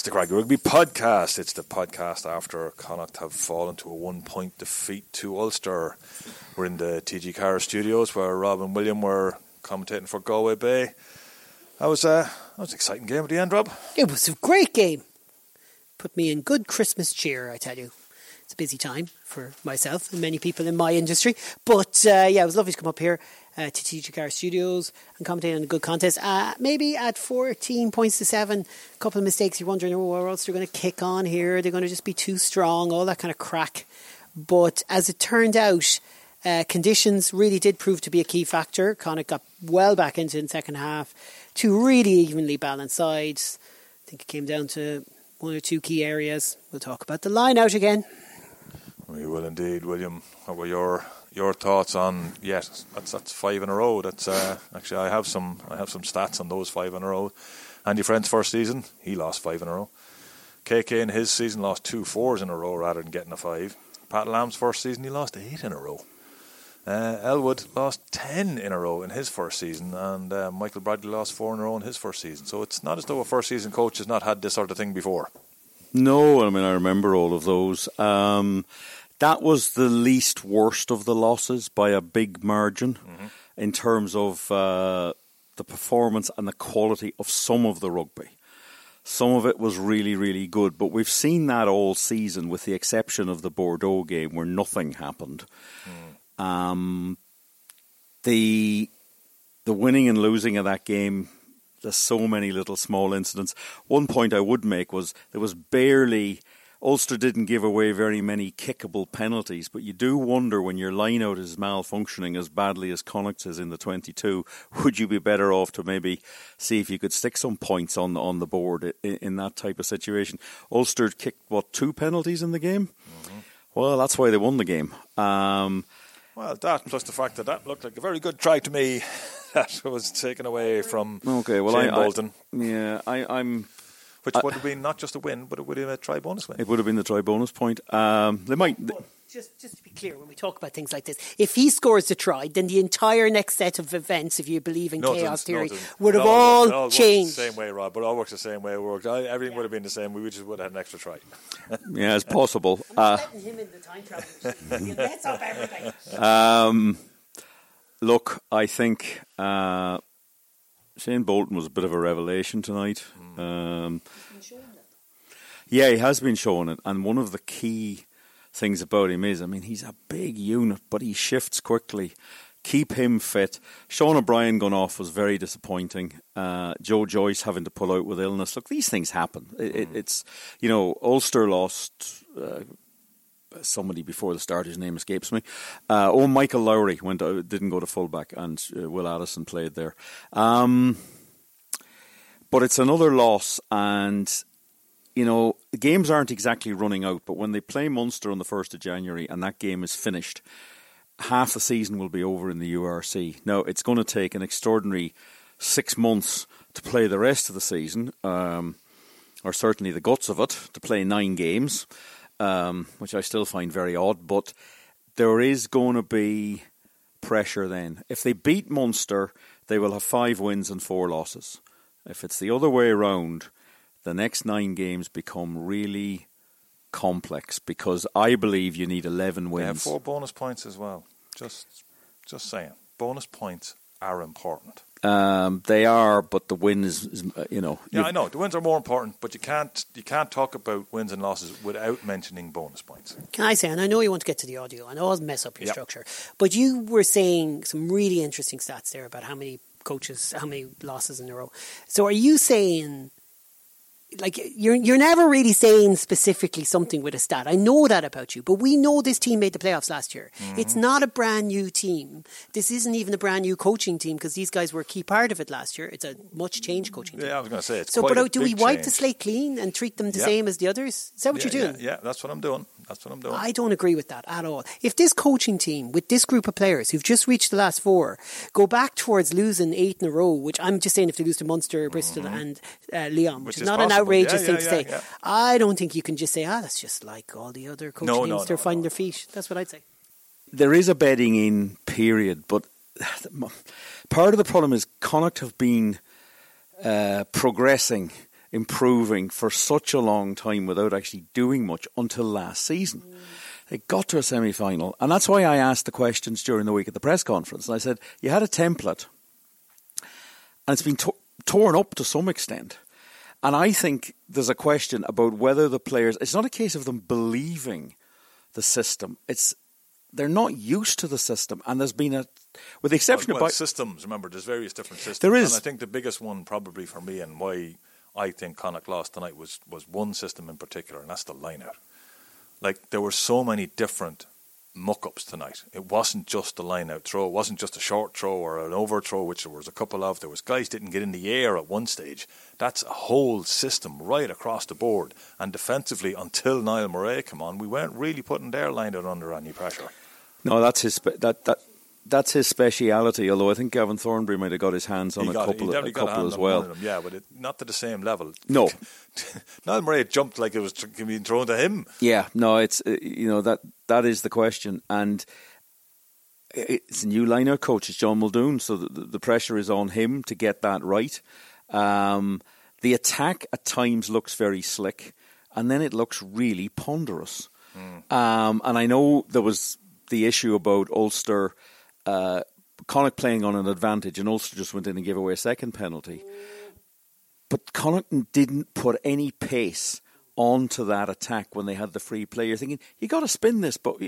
It's the Craggy Rugby podcast. It's the podcast after Connacht have fallen to a one point defeat to Ulster. We're in the TG Carr studios where Rob and William were commentating for Galway Bay. That was, uh, that was an exciting game at the end, Rob. It was a great game. Put me in good Christmas cheer, I tell you. It's a busy time for myself and many people in my industry. But uh, yeah, it was lovely to come up here uh, to TG Carr Studios and commentate on a good contest. Uh, maybe at 14 points to 7, a couple of mistakes. You're wondering, oh, where else they're going to kick on here? They're going to just be too strong, all that kind of crack. But as it turned out, uh, conditions really did prove to be a key factor. Connacht got well back into in the second half. Two really evenly balanced sides. I think it came down to one or two key areas. We'll talk about the line out again. We will indeed, William. What were your your thoughts on? Yes, that's that's five in a row. That's uh, actually I have some I have some stats on those five in a row. Andy Friend's first season, he lost five in a row. KK in his season lost two fours in a row rather than getting a five. Pat Lam's first season, he lost eight in a row. Uh, Elwood lost 10 in a row in his first season, and uh, Michael Bradley lost four in a row in his first season. So it's not as though a first season coach has not had this sort of thing before. No, I mean, I remember all of those. Um, that was the least worst of the losses by a big margin mm-hmm. in terms of uh, the performance and the quality of some of the rugby. Some of it was really, really good, but we've seen that all season, with the exception of the Bordeaux game where nothing happened. Mm. Um, the the winning and losing of that game there's so many little small incidents. One point I would make was there was barely Ulster didn't give away very many kickable penalties, but you do wonder when your lineout is malfunctioning as badly as Connacht is in the 22, would you be better off to maybe see if you could stick some points on the, on the board in, in that type of situation? Ulster kicked, what, two penalties in the game? Mm-hmm. Well, that's why they won the game. Um, well, that plus the fact that that looked like a very good try to me that was taken away from okay, well, Shane I, Bolton. I, yeah, I, I'm which uh, would have been not just a win, but it would have been a try bonus win. It would have been the try bonus point. Um, they might. Well, just, just to be clear, when we talk about things like this, if he scores the try, then the entire next set of events, if you believe in no, chaos theory, no, would have all, all changed. The same way, Rob, but all works the same way. It worked. Everything yeah. would have been the same. We just would have had an extra try. yeah, it's possible. I'm uh, him in the time travel. Let's up everything. Um, look, I think. Uh, Shane Bolton was a bit of a revelation tonight. Mm. Um, yeah, he has been showing it, and one of the key things about him is, I mean, he's a big unit, but he shifts quickly. Keep him fit. Sean O'Brien going off was very disappointing. Uh, Joe Joyce having to pull out with illness. Look, these things happen. It, it, mm. it's you know Ulster lost uh, somebody before the start. His name escapes me. Uh, oh, Michael Lowry went uh, didn't go to fullback, and uh, Will Addison played there. Um, but it's another loss, and you know the games aren't exactly running out. But when they play Munster on the first of January, and that game is finished, half the season will be over in the URC. Now it's going to take an extraordinary six months to play the rest of the season. Um, or certainly the guts of it, to play nine games um, which I still find very odd. But there is going to be pressure then. If they beat Munster, they will have five wins and four losses. If it's the other way around, the next nine games become really complex because I believe you need 11 wins. Yeah, four bonus points as well. Just, just saying. Bonus points are important. Um, they are, but the win is, is uh, you know. Yeah, I know the wins are more important, but you can't you can't talk about wins and losses without mentioning bonus points. Can I say? And I know you want to get to the audio. and I'll mess up your yep. structure, but you were saying some really interesting stats there about how many coaches, how many losses in a row. So, are you saying like you're you're never really saying specifically something with a stat. I know that about you, but we know this team made the playoffs last year. Mm-hmm. It's not a brand new team. This isn't even a brand new coaching team because these guys were a key part of it last year. It's a much changed coaching team. Yeah, I was going to say it's so. but do we wipe change. the slate clean and treat them the yep. same as the others? Is that what yeah, you're doing? Yeah, yeah, that's what I'm doing. That's what I'm doing. I don't agree with that at all. If this coaching team with this group of players who've just reached the last four go back towards losing eight in a row, which I'm just saying if they lose to Munster, Bristol, mm-hmm. and uh, Lyon, which, which is, is, not possible. an outrageous thing to say say. Yeah. I don't think you can just say, ah, that's just like all the other coaching no, teams. No, They're no, finding their feet. That's what I'd say. There is a bedding in period, but part of the problem is Connacht have been uh, progressing improving for such a long time without actually doing much until last season. Mm. They got to a semi final. And that's why I asked the questions during the week at the press conference. And I said, You had a template, and it's been to- torn up to some extent. And I think there's a question about whether the players, it's not a case of them believing the system. It's they're not used to the system, and there's been a, with the exception well, well, of systems. Remember, there's various different systems. There is. And I think the biggest one, probably for me, and why I think Connacht lost tonight was was one system in particular, and that's the line out. Like there were so many different muck ups tonight. It wasn't just a line out throw. It wasn't just a short throw or an overthrow, which there was a couple of. There was guys didn't get in the air at one stage. That's a whole system right across the board. And defensively, until Niall Murray came on, we weren't really putting their line out under any pressure. No, that's his that that that's his speciality. Although I think Gavin Thornbury might have got his hands on a got, couple, a couple as well. Them, yeah, but it, not to the same level. No, Niall Murray jumped like it was being thrown to him. Yeah, no, it's uh, you know that that is the question, and it's a new liner coach. It's John Muldoon, so the, the pressure is on him to get that right. Um, the attack at times looks very slick, and then it looks really ponderous. Mm. Um, and I know there was the issue about Ulster, uh, Connacht playing on an advantage, and Ulster just went in and gave away a second penalty. But Connacht didn't put any pace onto that attack when they had the free play. You're thinking, you got to spin this, but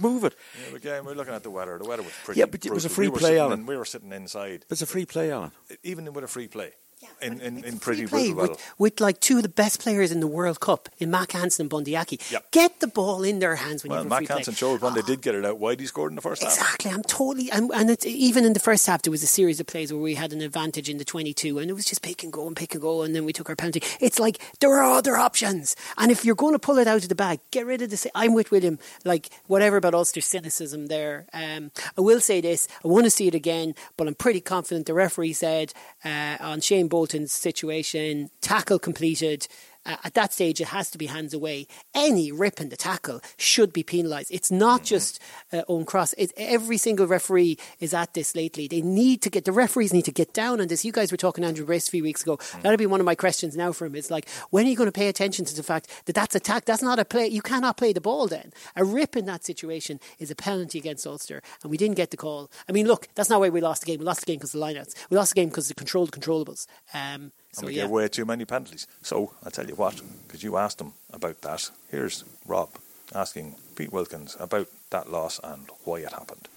move it. Yeah, again, we're looking at the weather. The weather was pretty. Yeah, but it was a free we play, Alan. In, we were sitting inside. But it's a free play, Alan. Even with a free play in, in, in pretty well. With, with, like two of the best players in the World Cup in Mack Hansen and Bundee Aki. Yep. Get the ball in their hands when well, you Mack Hansen showed when oh. they did get it out wide he scored in the first exactly, half. Exactly. I'm totally and, and it's, even in the first half there was a series of plays where we had an advantage in the 22 and it was just pick and go and pick and go and then we took our penalty. It's like there are other options and if you're going to pull it out of the bag, get rid of the. I'm with William. Like whatever about Ulster cynicism there. Um, I will say this. I want to see it again, but I'm pretty confident. The referee said uh, on Shane Bolton's situation tackle completed, uh, at that stage, it has to be hands away. Any rip in the tackle should be penalised. It's not mm-hmm. just uh, Owen Cross. It's, every single referee is at this lately. They need to get the referees need to get down on this. You guys were talking Andrew Brace a few weeks ago. Mm-hmm. That'll be one of my questions now for him. It's like when are you going to pay attention to the fact that that's attack? That's not a play. You cannot play the ball. Then a rip in that situation is a penalty against Ulster, and we didn't get the call. I mean, look, that's not why we lost the game. We lost the game because of the lineouts. We lost the game because of the controlled controllables. Um, so, and we yeah. gave way too many penalties. So I tell you what, because you asked him about that. Here's Rob asking Pete Wilkins about that loss and why it happened.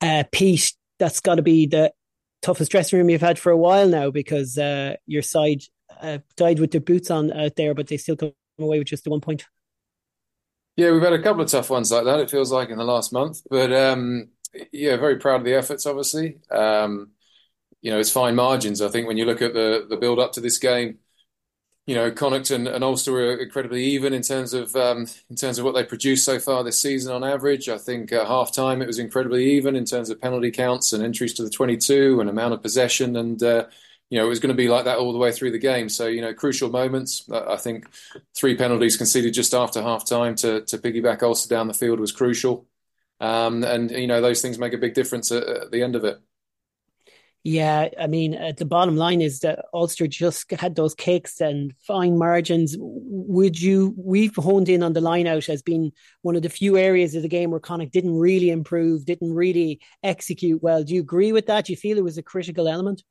Uh, Pete, that's got to be the toughest dressing room you've had for a while now because uh, your side uh, died with their boots on out there, but they still come away with just the one point. Yeah, we've had a couple of tough ones like that. It feels like in the last month, but um, yeah, very proud of the efforts. Obviously, um, you know, it's fine margins. I think when you look at the the build up to this game, you know, Connacht and, Ulster were incredibly even in terms of um, in terms of what they produced so far this season on average. I think at half time it was incredibly even in terms of penalty counts and entries to the 22 and amount of possession, and uh, you know it was going to be like that all the way through the game. So you know, crucial moments. I think three penalties conceded just after half time to to piggyback Ulster down the field was crucial, um, and you know those things make a big difference at, at the end of it. Yeah, I mean, uh, the bottom line is that Ulster just had those kicks and fine margins. Would you? We've honed in on the line out as being one of the few areas of the game where Connacht didn't really improve, didn't really execute well. Do you agree with that? Do you feel it was a critical element?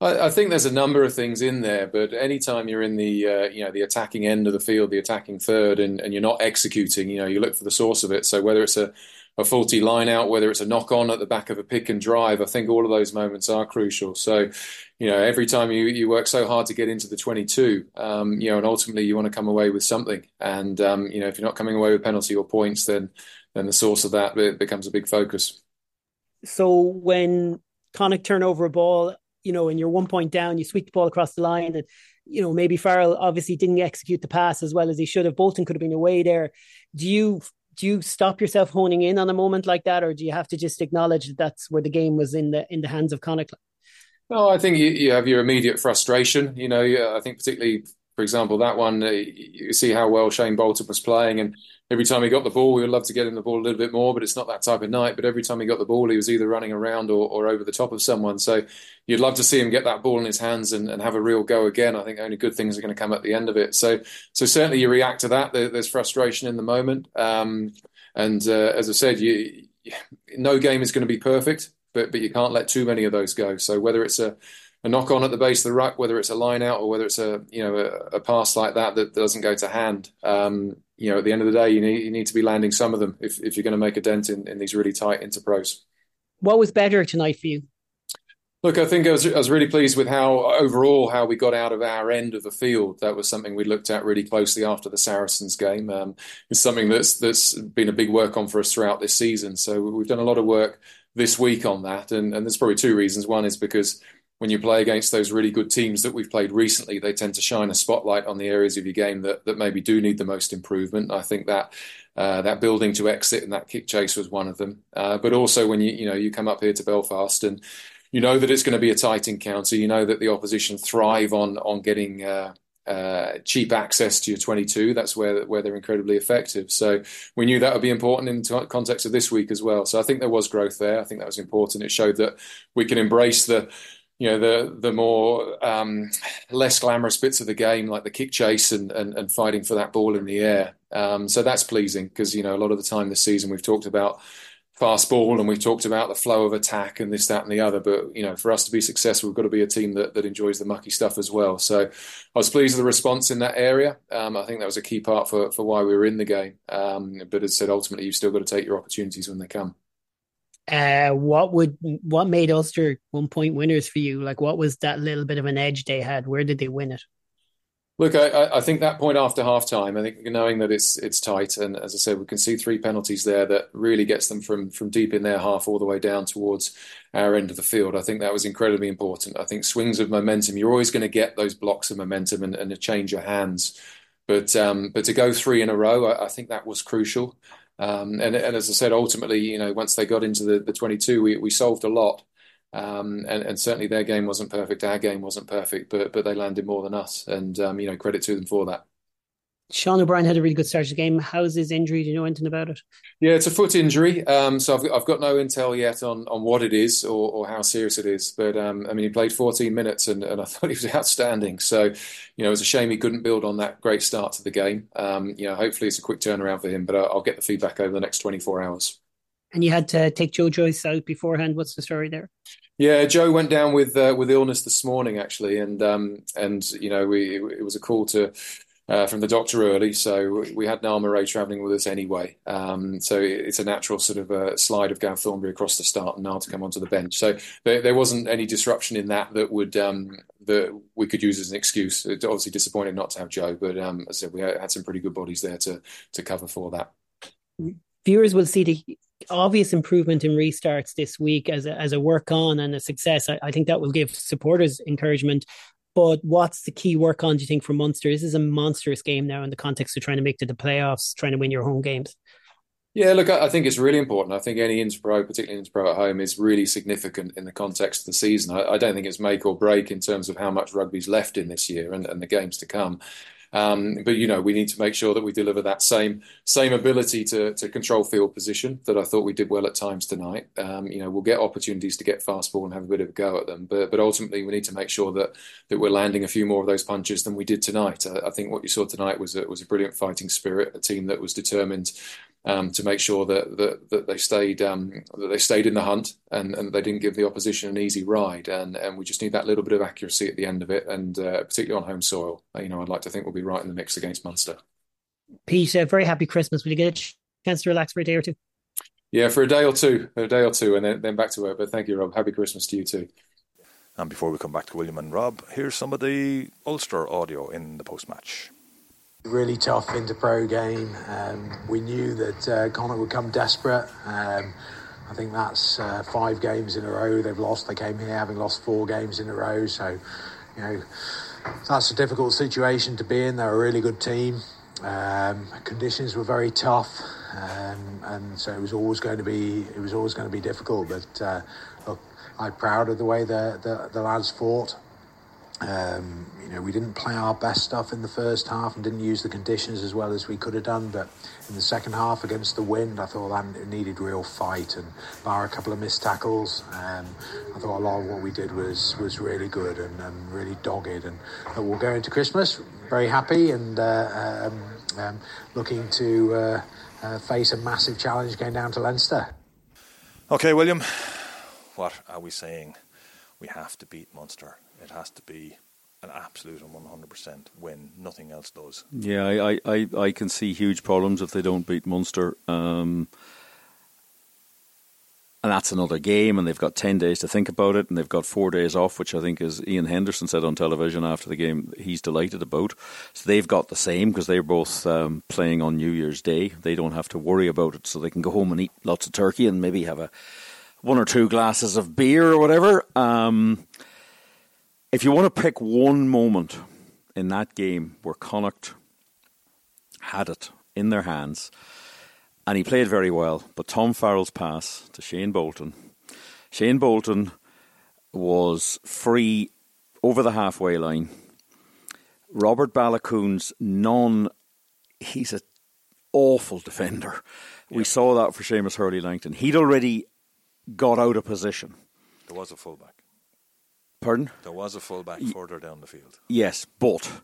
I, I think there's a number of things in there, but anytime you're in the uh, you know the attacking end of the field, the attacking third, and, and you're not executing, you know, you look for the source of it. So whether it's a a faulty line out, whether it's a knock on at the back of a pick and drive. I think all of those moments are crucial. So, you know, every time you, you work so hard to get into the 22, um, you know, and ultimately you want to come away with something. And, um, you know, if you're not coming away with penalty or points, then, then the source of that becomes a big focus. So when Connacht turn over a ball, you know, and you're one point down, you sweep the ball across the line and, you know, maybe Farrell obviously didn't execute the pass as well as he should have. Bolton could have been away there. Do you do you stop yourself honing in on a moment like that, or do you have to just acknowledge that that's where the game was in the in the hands of Connacht? No, I think you, you have your immediate frustration. You know, I think particularly For example, that one, uh, you see how well Shane Bolton was playing, and every time he got the ball, we would love to get him the ball a little bit more, but it's not that type of night. But every time he got the ball, he was either running around or, or over the top of someone. So you'd love to see him get that ball in his hands and, and have a real go again. I think only good things are going to come at the end of it. So, so certainly you react to that. There, there's frustration in the moment, um, and uh, as I said, you, no game is going to be perfect, but but you can't let too many of those go. So whether it's a a knock on at the base of the ruck, whether it's a line out or whether it's a you know a, a pass like that that doesn't go to hand. Um, you know, at the end of the day, you need you need to be landing some of them if, if you're going to make a dent in, in these really tight interpros. What was better tonight for you? Look, I think I was, I was really pleased with how overall how we got out of our end of the field. That was something we looked at really closely after the Saracens game. Um, it's something that's that's been a big work on for us throughout this season. So we've done a lot of work this week on that, and, and there's probably two reasons. One is because when you play against those really good teams that we've played recently, they tend to shine a spotlight on the areas of your game that, that maybe do need the most improvement. I think that uh, that building to exit and that kick chase was one of them. Uh, but also when you you know you come up here to Belfast and you know that it's going to be a tight encounter, you know that the opposition thrive on on getting. Uh, uh, cheap access to your 22. That's where where they're incredibly effective. So we knew that would be important in t- context of this week as well. So I think there was growth there. I think that was important. It showed that we can embrace the you know the the more um, less glamorous bits of the game, like the kick chase and and, and fighting for that ball in the air. Um, so that's pleasing because you know a lot of the time this season we've talked about fast ball and we've talked about the flow of attack and this that and the other. But you know for us to be successful, we've got to be a team that that enjoys the mucky stuff as well. So I was pleased with the response in that area. Um, I think that was a key part for for why we were in the game. Um, but as I said, ultimately you've still got to take your opportunities when they come. Uh, what would what made Ulster one point winners for you? Like, what was that little bit of an edge they had? Where did they win it? Look, I, I think that point after half time, I think knowing that it's it's tight, and as I said, we can see three penalties there that really gets them from from deep in their half all the way down towards our end of the field. I think that was incredibly important. I think swings of momentum, you're always going to get those blocks of momentum and, and a change of hands. But um, but to go three in a row, I, I think that was crucial. Um, and, and, as I said, ultimately, you know, once they got into the, the 22, we, we solved a lot. Um, and, and, certainly their game wasn't perfect. Our game wasn't perfect, but but they landed more than us. And um, you know, credit to them for that. Sean O'Brien had a really good start to the game. How's his injury? Do you know anything about it? Yeah, it's a foot injury. Um, so I've, I've got no intel yet on, on what it is or, or how serious it is. But um, I mean, he played 14 minutes and, and I thought he was outstanding. So, you know, it was a shame he couldn't build on that great start to the game. Um, you know, hopefully it's a quick turnaround for him, but I'll, I'll get the feedback over the next 24 hours. And you had to take Joe Joyce out beforehand. What's the story there? Yeah, Joe went down with uh, with illness this morning actually, and um, and you know we it was a call to uh, from the doctor early, so we had Niall Murray travelling with us anyway. Um, so it's a natural sort of uh, slide of Gav Thornbury across the start and Niall to come onto the bench. So there, there wasn't any disruption in that that would um, that we could use as an excuse. It's obviously disappointing not to have Joe, but um, as I said, we had some pretty good bodies there to to cover for that. Viewers will see the obvious improvement in restarts this week as a, as a work on and a success. I, I think that will give supporters encouragement. But what's the key work on, do you think, for Munster? This is a monstrous game now in the context of trying to make to the playoffs, trying to win your home games. Yeah, look, I think it's really important. I think any Interpro, particularly Interpro at home, is really significant in the context of the season. I, I, don't think it's make or break in terms of how much rugby's left in this year and, and the games to come. Um, but you know, we need to make sure that we deliver that same same ability to to control field position that I thought we did well at times tonight. Um, you know, we'll get opportunities to get fast ball and have a bit of a go at them, but but ultimately we need to make sure that that we're landing a few more of those punches than we did tonight. I, I think what you saw tonight was a, was a brilliant fighting spirit, a team that was determined um, to make sure that that, that they stayed um, that they stayed in the hunt and, and they didn't give the opposition an easy ride. And and we just need that little bit of accuracy at the end of it, and uh, particularly on home soil. You know, I'd like to think we'll be right in the mix against Munster. Pete, uh, very happy Christmas. Will you get a chance to relax for a day or two? Yeah, for a day or two, a day or two, and then, then back to work. But thank you, Rob. Happy Christmas to you too. And before we come back to William and Rob, here's some of the Ulster audio in the post match. Really tough Interpro game. Um, we knew that uh, Connacht would come desperate. Um, I think that's uh, five games in a row they've lost. They came here having lost four games in a row. So, you know, that's a difficult situation to be in. They're a really good team. Um, conditions were very tough, um, and so it was always going to be it was always going to be difficult. But uh, look, I'm proud of the way the, the, the lads fought. Um, you know, we didn't play our best stuff in the first half and didn't use the conditions as well as we could have done. But in the second half against the wind, I thought that needed real fight and bar a couple of missed tackles. Um, I thought a lot of what we did was was really good and, and really dogged. And uh, we'll go into Christmas very happy and uh, um, um, looking to uh, uh, face a massive challenge going down to Leinster. Okay, William, what are we saying? We have to beat Munster. It has to be an absolute and 100% win. Nothing else does. Yeah, I, I, I can see huge problems if they don't beat Munster. Um, and that's another game, and they've got 10 days to think about it, and they've got four days off, which I think, as Iain Henderson said on television after the game, he's delighted about. So they've got the same because they're both um, playing on New Year's Day. They don't have to worry about it, so they can go home and eat lots of turkey and maybe have a one or two glasses of beer or whatever. Um, if you want to pick one moment in that game where Connacht had it in their hands, and he played very well, but Tom Farrell's pass to Shane Bolton, Shane Bolton was free over the halfway line. Robert Baloucoune's non, he's an awful defender. We saw that for Seamus Hurley Langton. He'd already got out of position. There was a fullback. Pardon? There was a fullback further down the field. Yes, but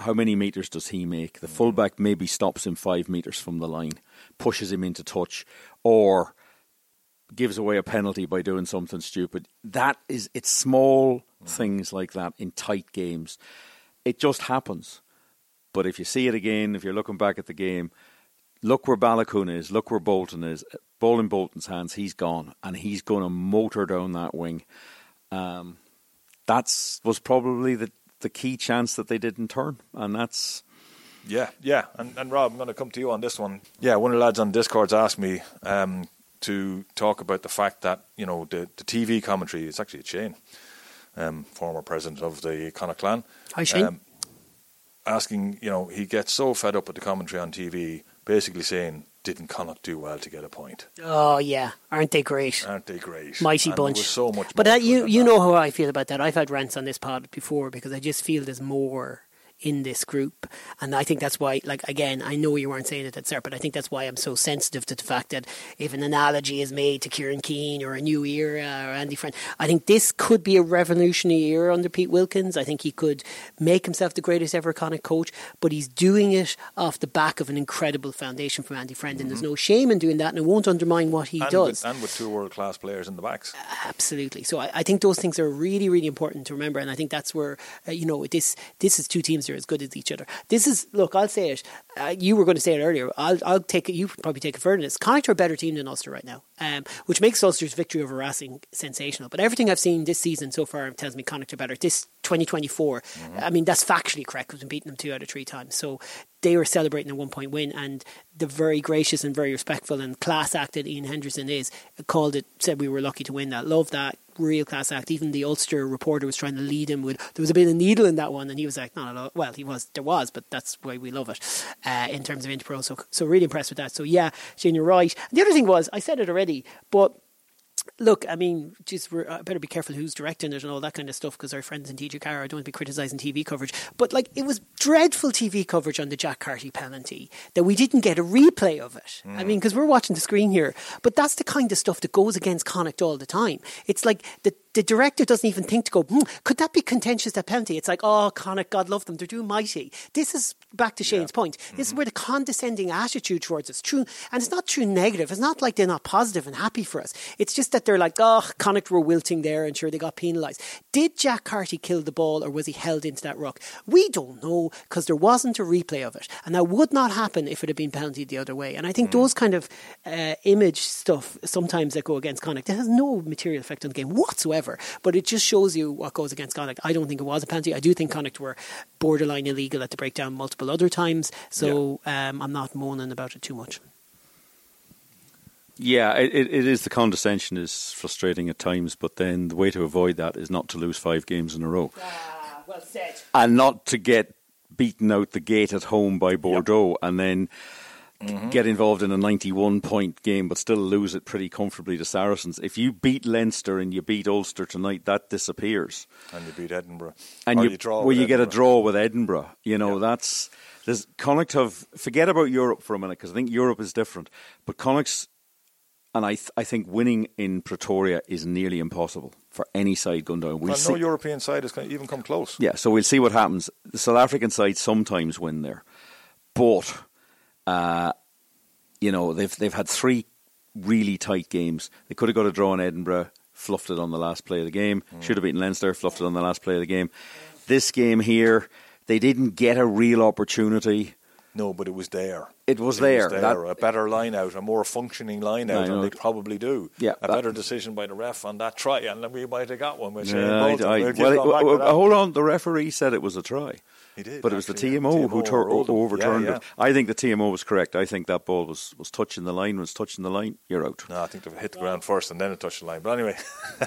how many metres does he make? The fullback maybe stops him five metres from the line, pushes him into touch, or gives away a penalty by doing something stupid. That is, it's small mm. things like that in tight games. It just happens. But if you see it again, if you're looking back at the game, look where Baloucoune is, look where Bolton is. Ball in Bolton's hands, he's gone, and he's going to motor down that wing. Um, that's was probably the the key chance that they didn't turn, and that's Yeah, yeah. And, and Rob, I'm going to come to you on this one. Yeah, one of the lads on Discord's asked me um, to talk about the fact that, you know, the, the TV commentary, it's actually Shane, um, former president of the Connacht clan. Hi, Shane. Um, asking, you know, he gets so fed up with the commentary on TV, basically saying, didn't Connacht do well to get a point? Oh yeah, aren't they great? Aren't they great? Mighty And bunch. so much but that, you you that. know how I feel about that. I've had rants on this pod before because I just feel there's more in this group, and I think that's why. Like again, I know you weren't saying it at start, but I think that's why I'm so sensitive to the fact that if an analogy is made to Kieran Keane or a new era or Andy Friend, I think this could be a revolutionary era under Pete Wilkins. I think he could make himself the greatest ever Connacht coach, but he's doing it off the back of an incredible foundation from Andy Friend, and there's no shame in doing that, and it won't undermine what he and does. With, and with two world class players in the backs. Absolutely. So I, I think those things are really, really important to remember, and I think that's where uh, you know this. This is two teams that are as good as each other. This is look. I'll say it. Uh, you were going to say it earlier. I'll, I'll take it. You probably take it further. This Connacht are a better team than Ulster right now, um, which makes Ulster's victory over Racing sensational. But everything I've seen this season so far tells me Connacht are better. This 2024. I mean, that's factually correct because we've beaten them two out of three times. So they were celebrating a one point win, and the very gracious and very respectful and class acted Iain Henderson is called it, said we were lucky to win that. Love that. Real class act. Even the Ulster reporter was trying to lead him with there was a bit of needle in that one, and he was like, "Not at all." Well, he was. There was, but that's why we love it uh, in terms of Interpro. So, so really impressed with that. So, yeah, Shane, you're right. And the other thing was, I said it already, but look, I mean, just we're, I better be careful who's directing it and all that kind of stuff because our friends in TG Car, I don't want to be criticising TV coverage. But like, it was dreadful TV coverage on the Jack Carty penalty that we didn't get a replay of it. I mm. mean, because we're watching the screen here, but that's the kind of stuff that goes against Connacht all the time. It's like the the director doesn't even think to go, hmm, could that be contentious, that penalty? It's like, oh, Connacht, God love them, they're doing mighty. This is back to Shane's point. This is where the condescending attitude towards us, true, and it's not true negative. It's not like they're not positive and happy for us. It's just that they're like, oh, Connacht were wilting there and sure they got penalised. Did Jack Carty kill the ball or was he held into that ruck? We don't know because there wasn't a replay of it. And that would not happen if it had been penalty the other way. And I think those kind of uh, image stuff sometimes that go against Connacht, that has no material effect on the game whatsoever. But it just shows you what goes against Connacht. I don't think it was a penalty. I do think Connacht were borderline illegal at the breakdown multiple other times. So um, I'm not moaning about it too much. Yeah, it, it it is the condescension is frustrating at times, but then the way to avoid that is not to lose five games in a row Ah, well said. and not to get beaten out the gate at home by Bordeaux, and then Mm-hmm. get involved in a 91 point game but still lose it pretty comfortably to Saracens. If you beat Leinster and you beat Ulster tonight, that disappears. And you beat Edinburgh. And Or you, draw well, you get a draw with Edinburgh. You know, Yeah. that's. There's, Connacht have. Forget about Europe for a minute because I think Europe is different. But Connacht's. And I, th- I think winning in Pretoria is nearly impossible for any side going down. We'll Well, see. no European side has even come close. Yeah, so we'll see what happens. The South African side sometimes win there, but uh, you know they've they've had three really tight games. They could have got a draw in Edinburgh, fluffed it on the last play of the game. Should have beaten Leinster, fluffed it on the last play of the game. This game here, they didn't get a real opportunity. No, but it was there. It was there. there. That- a better line out, a more functioning line out, and they probably do. Yeah, a that- better decision by the ref on that try, and then we might have got one Shane Yeah, I- I- We'll give well, that back to that. hold on. The referee said it was a try. He did, but it was the actually, yeah. TMO, who, tur- overruled overturned Yeah, it. I think the TMO was correct. I think that ball was, was touching the line. Was touching the line. You're out. No, I think they hit the ground first and then it touched the line. But anyway,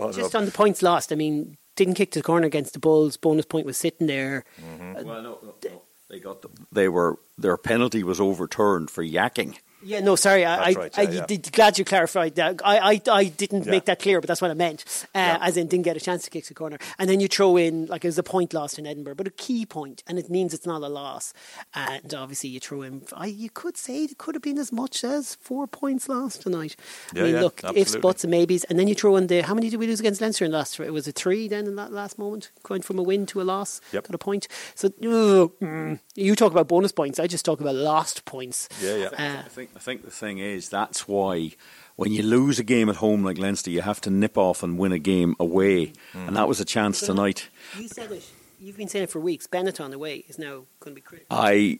on, Just Rob. on the points lost, I mean, didn't kick to the corner against the Bulls. Bonus point was sitting there. Mm-hmm. Well, no, no, no. They got the, they were their penalty was overturned for yakking. Yeah, no, sorry. I, That's I, right, I yeah, yeah. did- glad you clarified that. I, I, I didn't Yeah. make that clear, but that's what I meant. Uh, Yeah. As in, didn't get a chance to kick the corner, and then you throw in like it was a point lost in Edinburgh, but a key point, and it means it's not a loss. And obviously, you throw in. I, you could say it could have been as much as four points lost tonight. Yeah, I mean, yeah, look, ifs, absolutely. buts, and maybes, and then you throw in the how many did we lose against Leinster in the last? It was a three then in that last moment, going from a win to a loss. Yep. Got a point. So uh, mm, you talk about bonus points. I just talk about lost points. Yeah, yeah. Uh, I think I think the thing is that's why when you lose a game at home like Leinster, you have to nip off and win a game away, Mm. and that was a chance tonight. You said it. You've been saying it for weeks. Benetton away is now going to be critical. I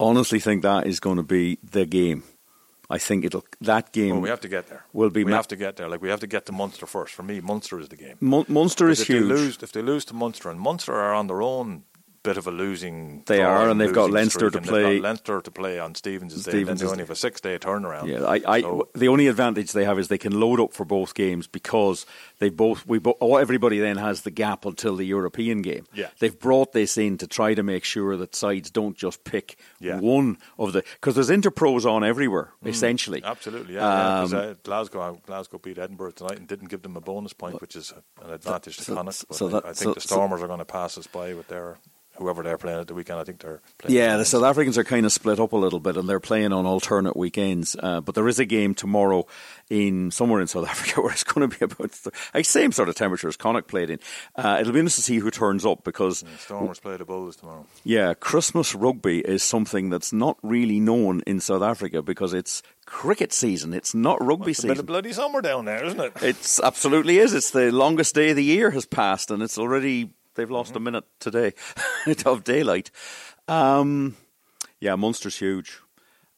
honestly think that is going to be the game. I think it'll that game. Well, we have to get there. Will be we ma- have to get there. Like we have to get to Munster first. For me, Munster is the game. Mun- Munster is if huge. They lose, if they lose to Munster, and Munster are on their own bit of a losing. They are, and they've got Leinster to play- Leinster to play on Stevens' day, Stevens' they only have a six-day turnaround. Yeah, I, I, So- the only advantage they have is they can load up for both games because they both we bo- oh, everybody then has the gap until the European game. Yeah. they've brought this in to try to make sure that sides don't just pick Yeah. one of the because there's interpros on everywhere essentially. Mm, Absolutely, yeah. yeah 'cause, Um, uh, Glasgow, Glasgow beat Edinburgh tonight and didn't give them a bonus point, which is an advantage to so- Connacht. But so I, I think so- the so- Stormers are going to pass us by with their whoever they're playing at the weekend. I think they're playing. Yeah, the. South Africans are kind of split up a little bit, and they're playing on alternate weekends. Uh, but there is a game tomorrow in somewhere in South Africa where it's going to be about the like, same sort of temperature as Connacht played in. Uh, it'll be interesting to see who turns up because Stormers play the Bulls tomorrow. Yeah, Christmas rugby is something that's not really known in South Africa because it's cricket season. It's not rugby It's a bit of season. bloody summer down there, isn't it? It's absolutely is. It's the longest day of the year has passed, and it's already they've lost Mm-hmm. a minute today of daylight. Um, yeah, Munster's huge.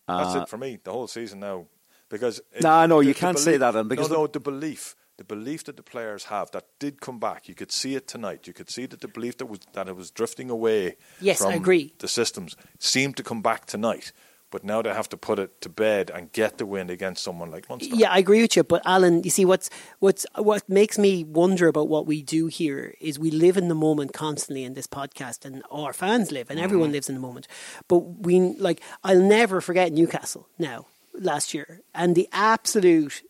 That's it for me. The whole season now, because it, Nah, no, the- you the can't say that, and because no, no, the belief, the belief that the players have that did come back. You could see it tonight. You could see that the belief that was that it was drifting away. Yes, from I agree. The systems seemed to come back tonight, but now they have to put it to bed and get the win against someone like Munster. Yeah, I agree with you. But Alan, you see, what's what's what makes me wonder about what we do here is we live in the moment constantly in this podcast, and our fans live, and everyone mm-hmm. lives in the moment. But we like, I'll never forget Newcastle now last year and the absolute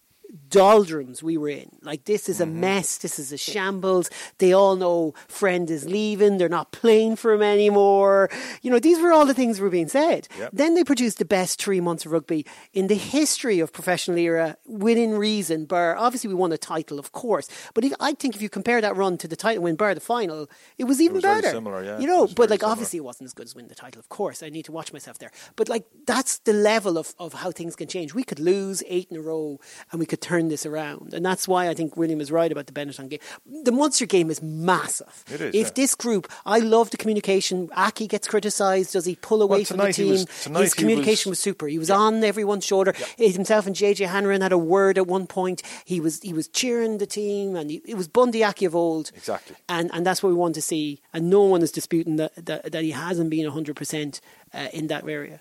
doldrums we were in. Like this is a mm-hmm. mess. This is a shambles. They all know friend is leaving. They're not playing for him anymore. You know, these were all the things were being said. Yep. Then they produced the best three months of rugby in the history of professional era, within reason. Bar obviously we won a title, of course, but if, I think if you compare that run to the title win, bar the final, it was even was very better. similar, yeah. You know, but like similar. obviously it wasn't as good as win the title. Of course, I need to watch myself there. But like that's the level of of how things can change. We could lose eight in a row and we could turn this around, and that's why I think William is right about the Benetton game. The Munster game is massive. It is, If yeah. this group, I love the communication. Aki gets criticised. Does he pull away Well, from the team? was- His communication was, was- super. He was on everyone's shoulder. Himself and JJ Hanrahan had a word at one point. He was he was cheering the team, and he, it was Bundee Aki of old. Exactly. And and that's what we want to see. And no one is disputing that that, that he hasn't been hundred percent uh, in that area.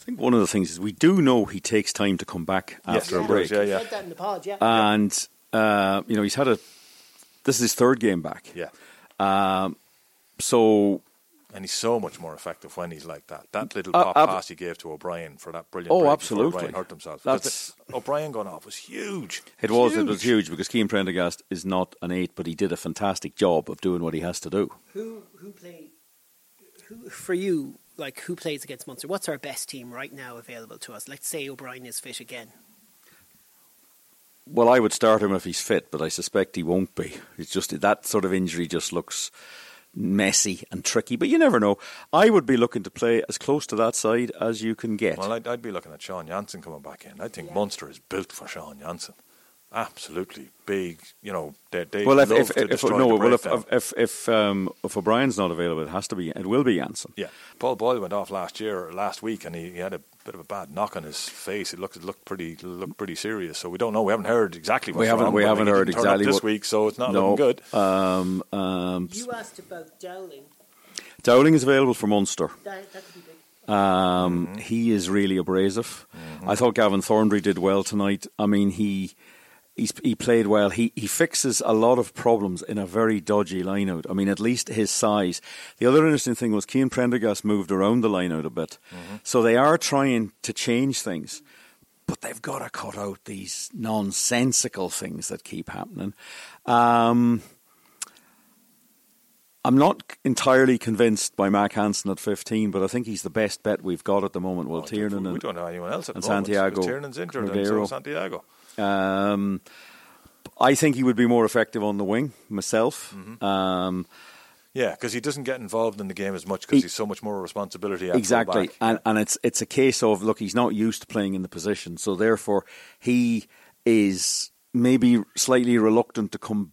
I think one of the things is we do know he takes time to come back Yes, after he a break, does, yeah, yeah. Said that in the pod, yeah. and uh, you know he's had a. This is his third game back. Yeah. Um, so And he's so much more effective when he's like that. That little Uh, pop ab- pass he gave to O'Brien for that brilliant Oh, break before absolutely. O'Brien hurt himself. 'Cause That's- the- O'Brien going off was huge. It was it was huge because Cian Prendergast is not an eight, but he did a fantastic job of doing what he has to do. Who who play? Who for you? Like who plays against Munster? What's our best team right now available to us? Let's say O'Brien is fit again. Well, I would start him if he's fit, but I suspect he won't be. It's just that sort of injury just looks messy and tricky. But you never know. I would be looking to play as close to that side as you can get. Well, I'd, I'd be looking at Sean Jansen coming back in. I think Munster is built for Sean Jansen. Absolutely big. You know, they, they Well, if love if, to if, destroy no, the well, if breakdown. if if um, if O'Brien's not available, it has to be. It will be Jansen. Yeah, Paul Boyle went off last year, or last week, and he, he had a bit of a bad knock on his face. It looked it looked pretty looked pretty serious. So we don't know. We haven't heard exactly what's We haven't wrong, we haven't heard didn't turn up exactly this what, week, so it's not no, looking good. Um, um, You asked about Dowling. Dowling is available for Munster. That, that could be big. Um, Mm-hmm. He is really abrasive. I thought Gavin Thornbury did well tonight. I mean, he he's, he played well. He he fixes a lot of problems in a very dodgy lineout. I mean, at least his size. The other interesting thing was Cian Prendergast moved around the lineout a bit, so they are trying to change things. But they've got to cut out these nonsensical things that keep happening. Um, I'm not entirely convinced by Mack Hansen at 15, but I think he's the best bet we've got at the moment. Well, we, Tiernan we and, don't know anyone else at and the moment. Santiago Tiernan's injured, and so Santiago. Um, I think he would be more effective on the wing myself. Mm-hmm. Um, Yeah, because he doesn't get involved in the game as much because He- he's so much more responsibility. At exactly, and and it's it's a case of look, he's not used to playing in the position, so therefore he is maybe slightly reluctant to come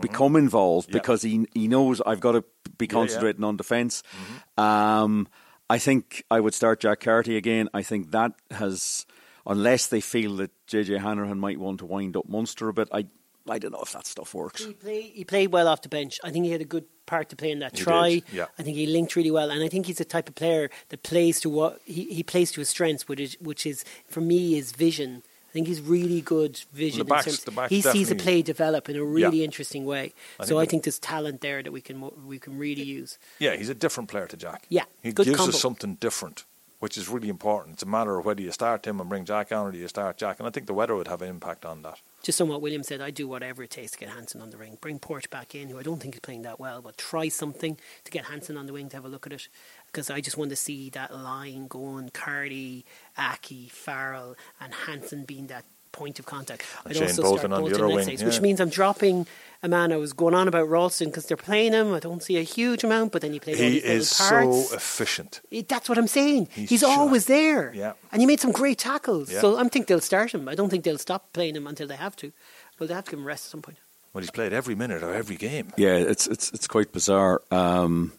become involved Mm-hmm. Yeah. because he he knows I've got to be yeah. concentrating on defense Mm-hmm. Um, I think I would start Jack Carty again. I think that has, unless they feel that JJ Hanrahan might want to wind up Munster a bit. I I don't know if that stuff works. He played, he played well off the bench. I think he had a good part to play in that He try. did, yeah. I think he linked really well, and I think he's the type of player that plays to what he, he plays to his strengths, which is, which is for me is vision. I think he's really good vision. in backs- terms- the backs he sees a play develop in a really Yeah. interesting way. I so think I think there's talent there that we can we can really use. Yeah, he's a different player to Jack. Yeah, he good gives combo. us something different, which is really important. It's a matter of whether you start him and bring Jack on, or do you start Jack? And I think the weather would have an impact on that. Just on what William said, I do whatever it takes to get Hansen on the ring. Bring Porch back in, who I don't think is playing that well, but try something to get Hansen on the wing to have a look at it. Because I just want to see that line going Carty, Aki, Farrell, and Hansen being that point of contact. I'd Shane also Bolton start on the Bolton other next wing, days, which means I'm dropping a man. I was going on about Ralston because they're playing him. I don't see a huge amount, but then he plays all He these little is parts. so efficient. It- That's what I'm saying. He's He's, always there. Yeah. And he made some great tackles. Yeah. So I think they'll start him. I don't think they'll stop playing him until they have to. Well, they have to give him rest at some point. Well, he's played every minute of every game. Yeah, it's it's it's quite bizarre. Um,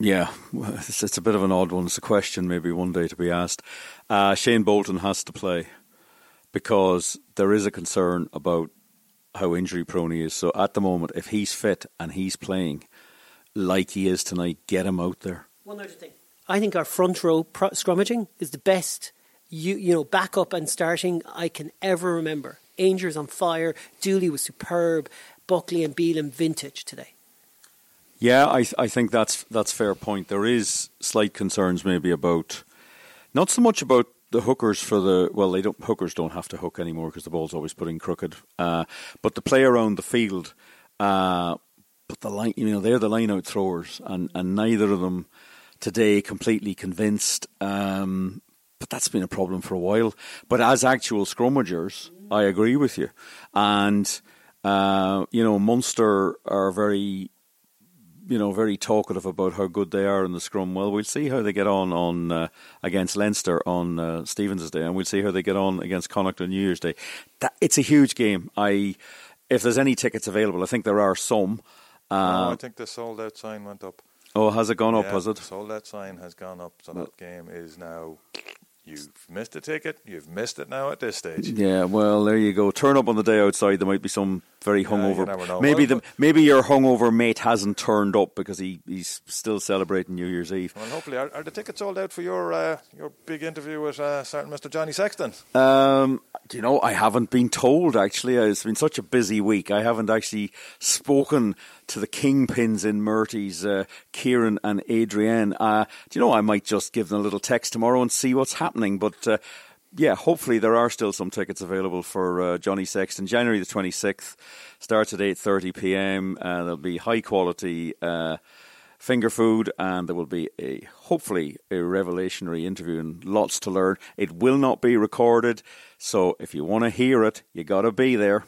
yeah, it's, it's a bit of an odd one. It's a question maybe one day to be asked. Uh, Shane Bolton has to play because there is a concern about how injury prone he is. So at the moment, if he's fit and he's playing like he is tonight, get him out there. One other thing. I think our front row pro- scrummaging is the best, you, you know, backup and starting I can ever remember. Aungier's on fire. Dooley was superb. Buckley and Bealham vintage today. Yeah, I I think that's that's fair point. There is slight concerns maybe about not so much about the hookers for the well, they don't hookers don't have to hook anymore because the ball's always put in crooked. Uh, but the play around the field, uh, but the line, you know, they're the line out throwers, and and neither of them today completely convinced. Um, but that's been a problem for a while. But as actual scrummagers, I agree with you, and. Uh, you know, Munster are very you know, very talkative about how good they are in the scrum. Well, we'll see how they get on on uh, against Leinster on uh, Stevens' Day, and we'll see how they get on against Connacht on New Year's Day. That, it's a huge game. I, if there's any tickets available, I think there are some. no, Uh, I think the sold out sign went up. oh, has it gone up? Has it? Sold out sign has gone up, so that game is now. You've missed a ticket. You've missed it now at this stage. Yeah. Well, there you go. Turn up on the day outside. There might be some very you hungover. never know. maybe Well, the maybe your hungover mate hasn't turned up because he, he's still celebrating New Year's Eve. Well, hopefully, are, are the tickets sold out for your uh, your big interview with uh, certain Mr. Johnny Sexton? Um, you know, I haven't been told actually. It's been such a busy week. I haven't actually spoken to the kingpins in Murty's, uh, Kieran and Adrienne. Uh, do you know, I might just give them a little text tomorrow and see what's happening. But uh, yeah, hopefully there are still some tickets available for uh, Johnny Sexton. January the 26th starts at 8:30 p.m. Uh, there'll be high quality. Uh, finger food, and there will be a hopefully a revelationary interview and lots to learn. It will not be recorded, so if you want to hear it, you got to be there.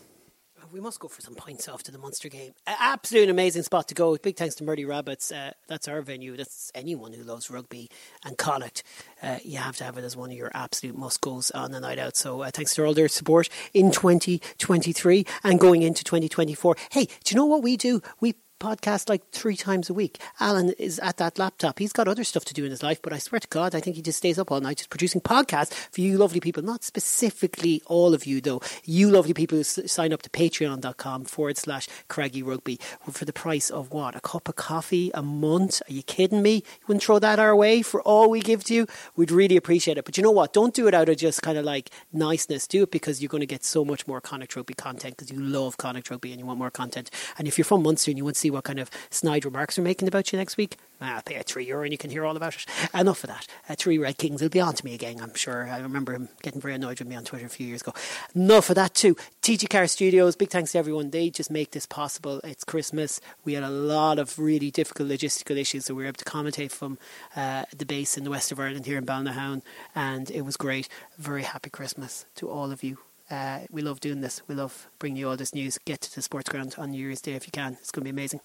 We must go for some points after the Munster game. Absolute amazing spot to go. Big thanks to Murty Rabbitt's. Uh, that's our venue. That's anyone who loves rugby and Connacht. Uh, you have to have it as one of your absolute must goes on the night out. So uh, thanks to all their support in 2023 and going into 2024. Hey, do you know what we do? We podcast like three times a week. Alan is at that laptop. He's got other stuff to do in his life, but I swear to God, I think he just stays up all night just producing podcasts for you lovely people. Not specifically all of you, though. You lovely people who sign up to patreon.com forward slash craggy rugby for the price of what? A cup of coffee a month? Are you kidding me? You wouldn't throw that our way for all we give to you? We'd really appreciate it. But you know what? Don't do it out of just kind of like niceness. Do it because you're going to get so much more Connacht Rugby content because you love Connacht Rugby and you want more content. And if you're from Munster and you want to see what kind of snide remarks we're making about you next week, ah, pay a three euro and you can hear all about it. Enough of that. Uh, three Red Kings will be on to me again, I'm sure. I remember him getting very annoyed with me on Twitter a few years ago. Enough of that too. TG Car Studios, big thanks to everyone. They just make this possible. It's Christmas. We had a lot of really difficult logistical issues, so we were able to commentate from uh, the base in the west of Ireland here in Balnahown, and it was great. Very happy Christmas to all of you. Uh, we love doing this. We love bringing you all this news. Get to the sports ground on New Year's Day if you can. It's going to be amazing.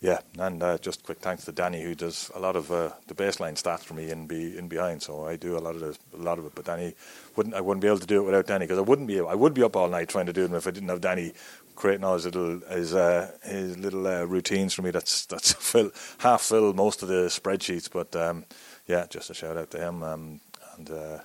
Yeah, and uh, just quick thanks to Danny who does a lot of uh, the baseline stats for me in be in behind. So I do a lot of the, a lot of it. But Danny wouldn't I wouldn't be able to do it without Danny because I wouldn't be I would be up all night trying to do them if I didn't have Danny creating all his little his uh, his little uh, routines for me. That's that's fill, half fill most of the spreadsheets. But um, yeah, just a shout out to him. Um, and uh,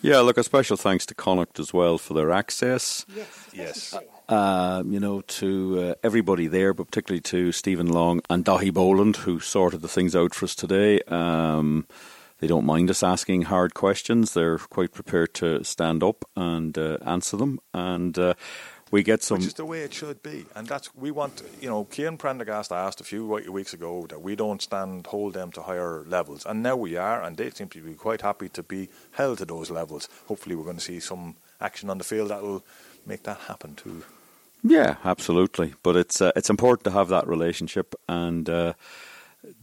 Yeah, look, a special thanks to Connacht as well for their access. yes, uh, you know, to uh, everybody there, but particularly to Stephen Long and Dahi Boland, who sorted the things out for us today. Um, they don't mind us asking hard questions. They're quite prepared to stand up and uh, answer them. And uh, we get some. which is the way it should be. And that's we want. You know, Cian Prendergast asked a few weeks ago that we don't stand hold them to higher levels, and now we are, and they seem to be quite happy to be held to those levels. Hopefully, we're going to see some action on the field that will make that happen too. Yeah, absolutely. But it's uh, it's important to have that relationship, and uh,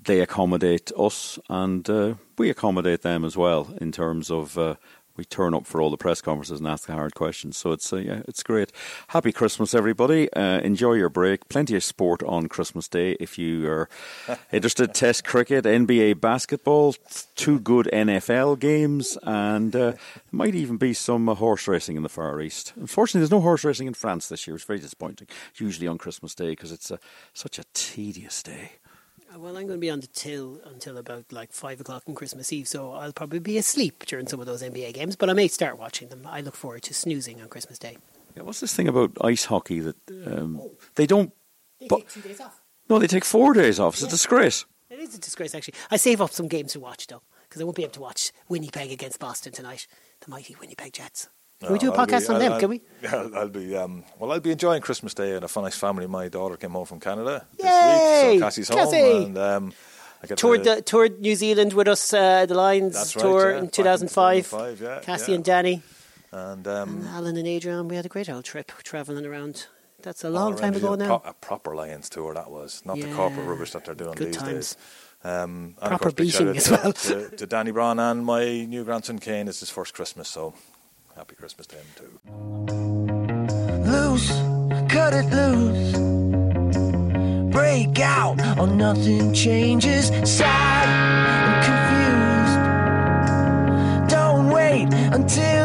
they accommodate us, and uh, we accommodate them as well in terms of. Uh, we turn up for all the press conferences and ask the hard questions, so it's uh, yeah, it's great. Happy Christmas, everybody! Uh, enjoy your break. Plenty of sport on Christmas Day. If you are interested, Test cricket, NBA basketball, two good NFL games, and uh, might even be some uh, horse racing in the Far East. Unfortunately, there's no horse racing in France this year. It's very disappointing. Usually on Christmas Day because it's a, such a tedious day. Uh, Well, I'm going to be on the till until about like five o'clock on Christmas Eve, so I'll probably be asleep during some of those NBA games. But I may start watching them. I look forward to snoozing on Christmas Day. Yeah, what's this thing about ice hockey that um, they don't? They But- take two days off. No, they take four days off. It's a disgrace. It is a disgrace, actually. I save up some games to watch though, because I won't be able to watch Winnipeg against Boston tonight. The mighty Winnipeg Jets. Can we do a I'll podcast be- on them? I'll- Can we? I'll, I'll be um, well. I'll be enjoying Christmas Day and a nice family. My daughter came home from Canada this Yay! week, so Cassie's Cassie! home, and um, I get Toured, to, the, toured New Zealand with us, uh, the Lions right, tour yeah, in back in 2005. 2005, yeah, Cassie yeah. and Danny, and um, and Alan and Adrian. We had a great old trip travelling around. That's a long time ago now. Pro- a proper Lions tour that was, not the corporate rubbish that they're doing Good these times. days. Um, and Proper beating as well. to, to Danny Brown and my new grandson Kane. It's his first Christmas, so happy Christmas to him too. Loose, cut it loose. Break out or nothing changes. Sad and confused. Don't wait until